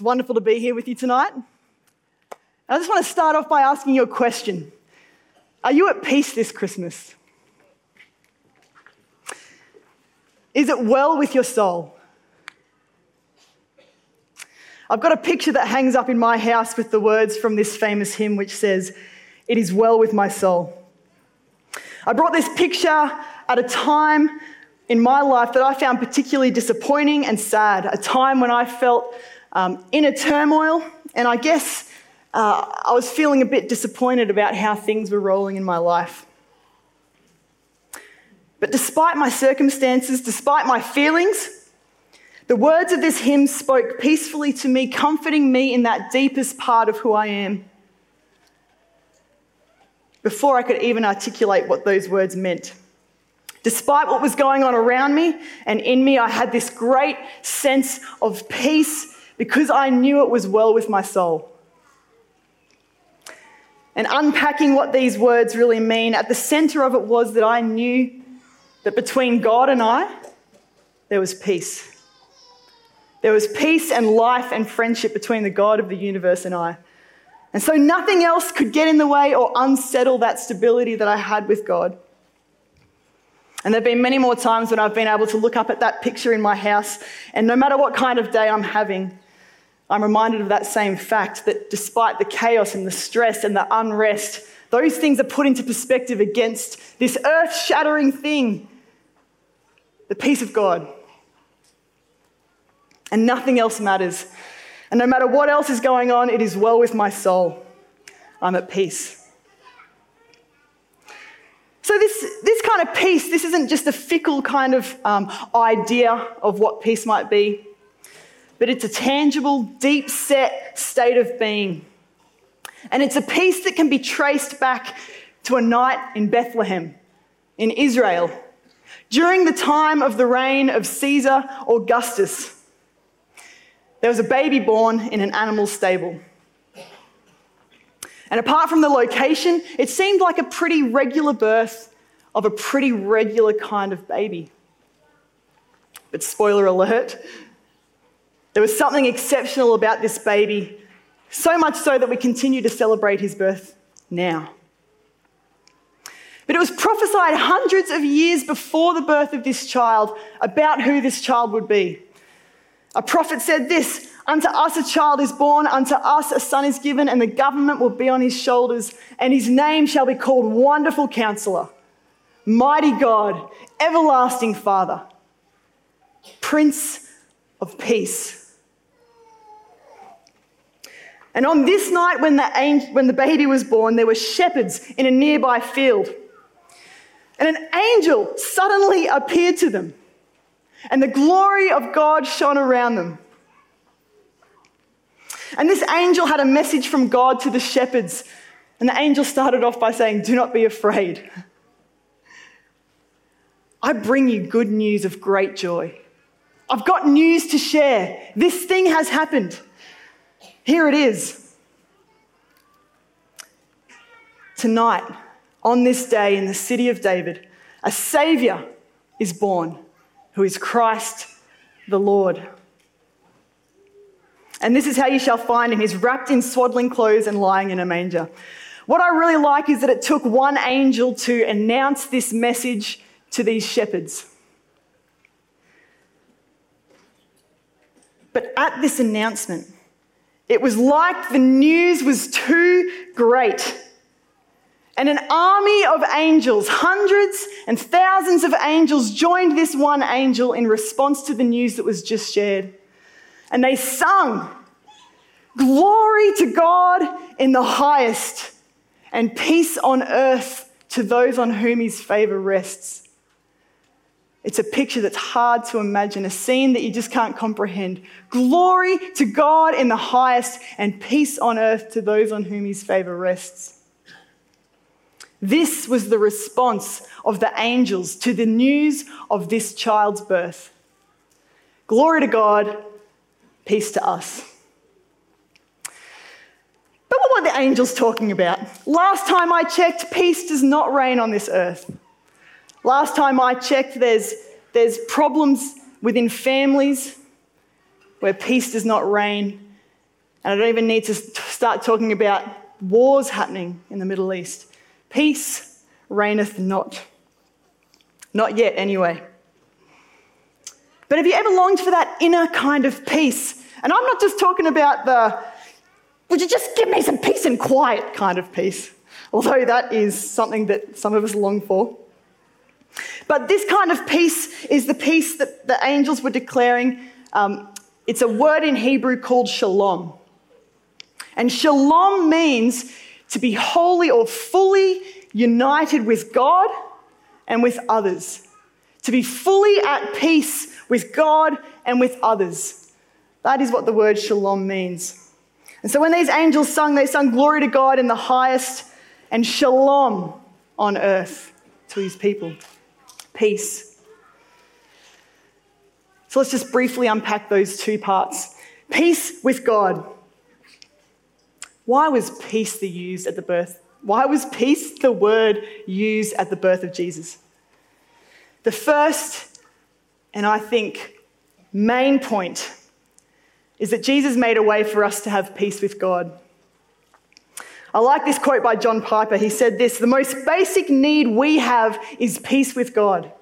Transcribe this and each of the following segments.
It's wonderful to be here with you tonight. I just want to start off by asking you a question Are you at peace this Christmas? Is it well with your soul? I've got a picture that hangs up in my house with the words from this famous hymn which says, It is well with my soul. I brought this picture at a time in my life that I found particularly disappointing and sad, a time when I felt um, inner turmoil, and I guess uh, I was feeling a bit disappointed about how things were rolling in my life. But despite my circumstances, despite my feelings, the words of this hymn spoke peacefully to me, comforting me in that deepest part of who I am. Before I could even articulate what those words meant. Despite what was going on around me and in me, I had this great sense of peace because I knew it was well with my soul. And unpacking what these words really mean, at the center of it was that I knew that between God and I, there was peace. There was peace and life and friendship between the God of the universe and I. And so nothing else could get in the way or unsettle that stability that I had with God. And there have been many more times when I've been able to look up at that picture in my house, and no matter what kind of day I'm having, I'm reminded of that same fact that despite the chaos and the stress and the unrest, those things are put into perspective against this earth shattering thing the peace of God. And nothing else matters. And no matter what else is going on, it is well with my soul. I'm at peace. So, this, this kind of peace, this isn't just a fickle kind of um, idea of what peace might be, but it's a tangible, deep set state of being. And it's a peace that can be traced back to a night in Bethlehem, in Israel, during the time of the reign of Caesar Augustus. There was a baby born in an animal stable. And apart from the location, it seemed like a pretty regular birth of a pretty regular kind of baby. But spoiler alert, there was something exceptional about this baby, so much so that we continue to celebrate his birth now. But it was prophesied hundreds of years before the birth of this child about who this child would be. A prophet said this Unto us a child is born, unto us a son is given, and the government will be on his shoulders, and his name shall be called Wonderful Counselor, Mighty God, Everlasting Father, Prince of Peace. And on this night, when the, angel, when the baby was born, there were shepherds in a nearby field. And an angel suddenly appeared to them, and the glory of God shone around them. And this angel had a message from God to the shepherds. And the angel started off by saying, Do not be afraid. I bring you good news of great joy. I've got news to share. This thing has happened. Here it is. Tonight, on this day in the city of David, a Savior is born who is Christ the Lord. And this is how you shall find him. He's wrapped in swaddling clothes and lying in a manger. What I really like is that it took one angel to announce this message to these shepherds. But at this announcement, it was like the news was too great. And an army of angels, hundreds and thousands of angels, joined this one angel in response to the news that was just shared. And they sung, Glory to God in the highest, and peace on earth to those on whom his favor rests. It's a picture that's hard to imagine, a scene that you just can't comprehend. Glory to God in the highest, and peace on earth to those on whom his favor rests. This was the response of the angels to the news of this child's birth. Glory to God peace to us. But what were the angels talking about? Last time I checked, peace does not reign on this earth. Last time I checked, there's, there's problems within families where peace does not reign. And I don't even need to start talking about wars happening in the Middle East. Peace reigneth not. Not yet, anyway. But have you ever longed for that inner kind of peace? And I'm not just talking about the, would you just give me some peace and quiet kind of peace? Although that is something that some of us long for. But this kind of peace is the peace that the angels were declaring. Um, it's a word in Hebrew called shalom. And shalom means to be wholly or fully united with God and with others. To be fully at peace with God and with others. That is what the word shalom means. And so when these angels sung, they sung glory to God in the highest and shalom on earth to his people. Peace. So let's just briefly unpack those two parts. Peace with God. Why was peace the used at the birth? Why was peace the word used at the birth of Jesus? The first, and I think main point, is that Jesus made a way for us to have peace with God. I like this quote by John Piper. He said this The most basic need we have is peace with God.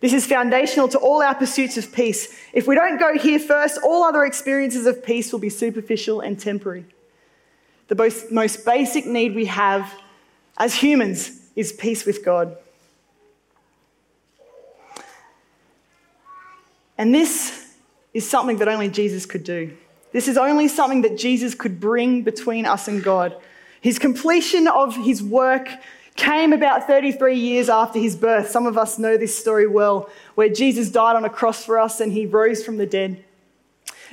This is foundational to all our pursuits of peace. If we don't go here first, all other experiences of peace will be superficial and temporary. The most, most basic need we have as humans is peace with God. And this is something that only Jesus could do. This is only something that Jesus could bring between us and God. His completion of his work came about 33 years after his birth. Some of us know this story well, where Jesus died on a cross for us and he rose from the dead.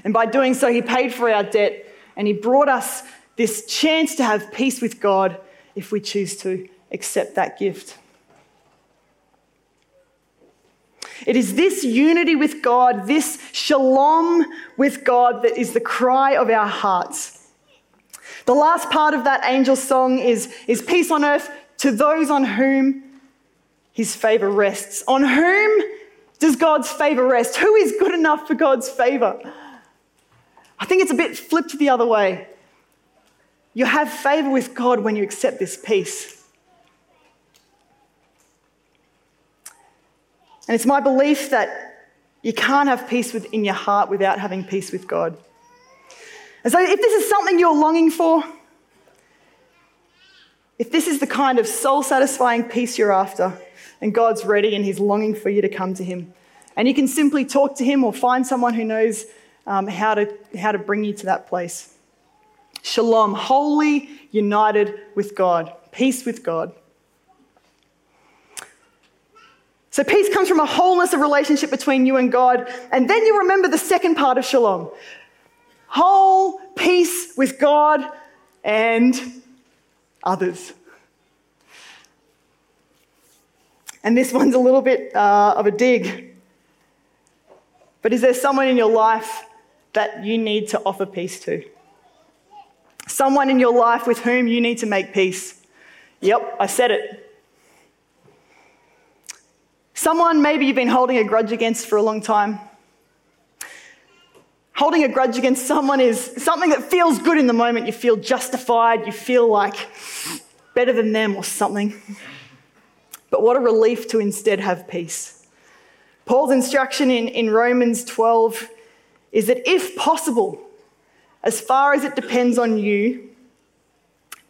And by doing so, he paid for our debt and he brought us this chance to have peace with God if we choose to accept that gift. It is this unity with God, this shalom with God, that is the cry of our hearts. The last part of that angel song is, is peace on earth to those on whom his favor rests. On whom does God's favor rest? Who is good enough for God's favor? I think it's a bit flipped the other way. You have favor with God when you accept this peace. And it's my belief that you can't have peace within your heart without having peace with God. And so, if this is something you're longing for, if this is the kind of soul satisfying peace you're after, and God's ready and He's longing for you to come to Him, and you can simply talk to Him or find someone who knows um, how, to, how to bring you to that place. Shalom, wholly united with God, peace with God. So, peace comes from a wholeness of relationship between you and God. And then you remember the second part of shalom whole peace with God and others. And this one's a little bit uh, of a dig. But is there someone in your life that you need to offer peace to? Someone in your life with whom you need to make peace. Yep, I said it. Someone maybe you've been holding a grudge against for a long time. Holding a grudge against someone is something that feels good in the moment. You feel justified, you feel like better than them or something. But what a relief to instead have peace. Paul's instruction in, in Romans 12 is that if possible, as far as it depends on you,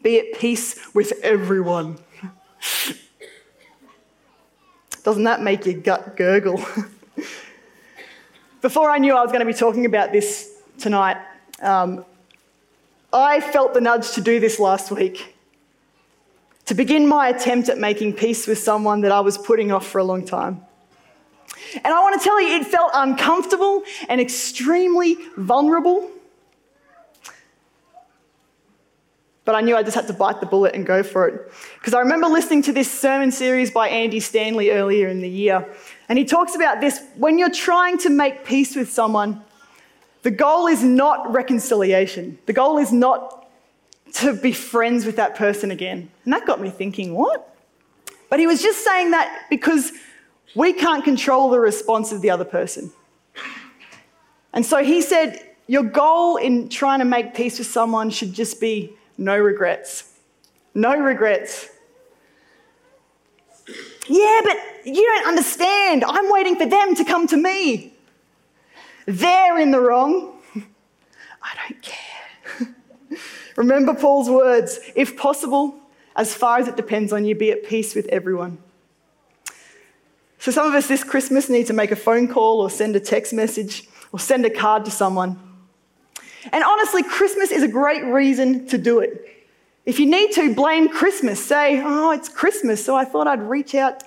be at peace with everyone. Doesn't that make your gut gurgle? Before I knew I was going to be talking about this tonight, um, I felt the nudge to do this last week. To begin my attempt at making peace with someone that I was putting off for a long time. And I want to tell you, it felt uncomfortable and extremely vulnerable. But I knew I just had to bite the bullet and go for it. Because I remember listening to this sermon series by Andy Stanley earlier in the year. And he talks about this when you're trying to make peace with someone, the goal is not reconciliation. The goal is not to be friends with that person again. And that got me thinking, what? But he was just saying that because we can't control the response of the other person. And so he said, your goal in trying to make peace with someone should just be no regrets. No regrets. Yeah, but you don't understand. I'm waiting for them to come to me. They're in the wrong. I don't care. Remember Paul's words if possible, as far as it depends on you, be at peace with everyone. So, some of us this Christmas need to make a phone call or send a text message or send a card to someone. And honestly, Christmas is a great reason to do it. If you need to, blame Christmas. Say, oh, it's Christmas, so I thought I'd reach out,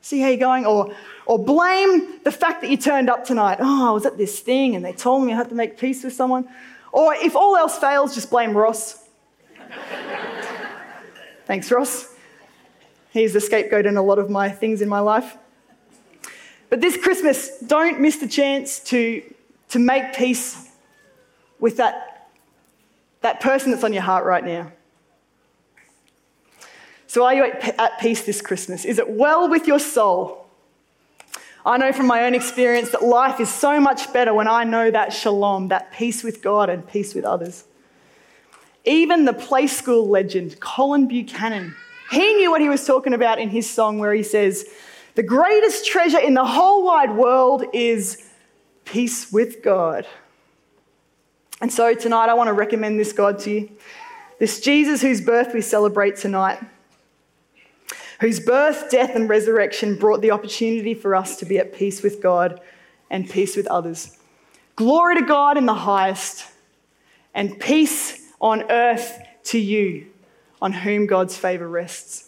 see how you're going. Or, or blame the fact that you turned up tonight. Oh, I was at this thing and they told me I had to make peace with someone. Or if all else fails, just blame Ross. Thanks, Ross. He's the scapegoat in a lot of my things in my life. But this Christmas, don't miss the chance to, to make peace with that, that person that's on your heart right now. So, are you at peace this Christmas? Is it well with your soul? I know from my own experience that life is so much better when I know that shalom, that peace with God and peace with others. Even the play school legend, Colin Buchanan, he knew what he was talking about in his song where he says, The greatest treasure in the whole wide world is peace with God. And so tonight I want to recommend this God to you. This Jesus whose birth we celebrate tonight whose birth, death, and resurrection brought the opportunity for us to be at peace with God and peace with others. Glory to God in the highest, and peace on earth to you, on whom God's favor rests.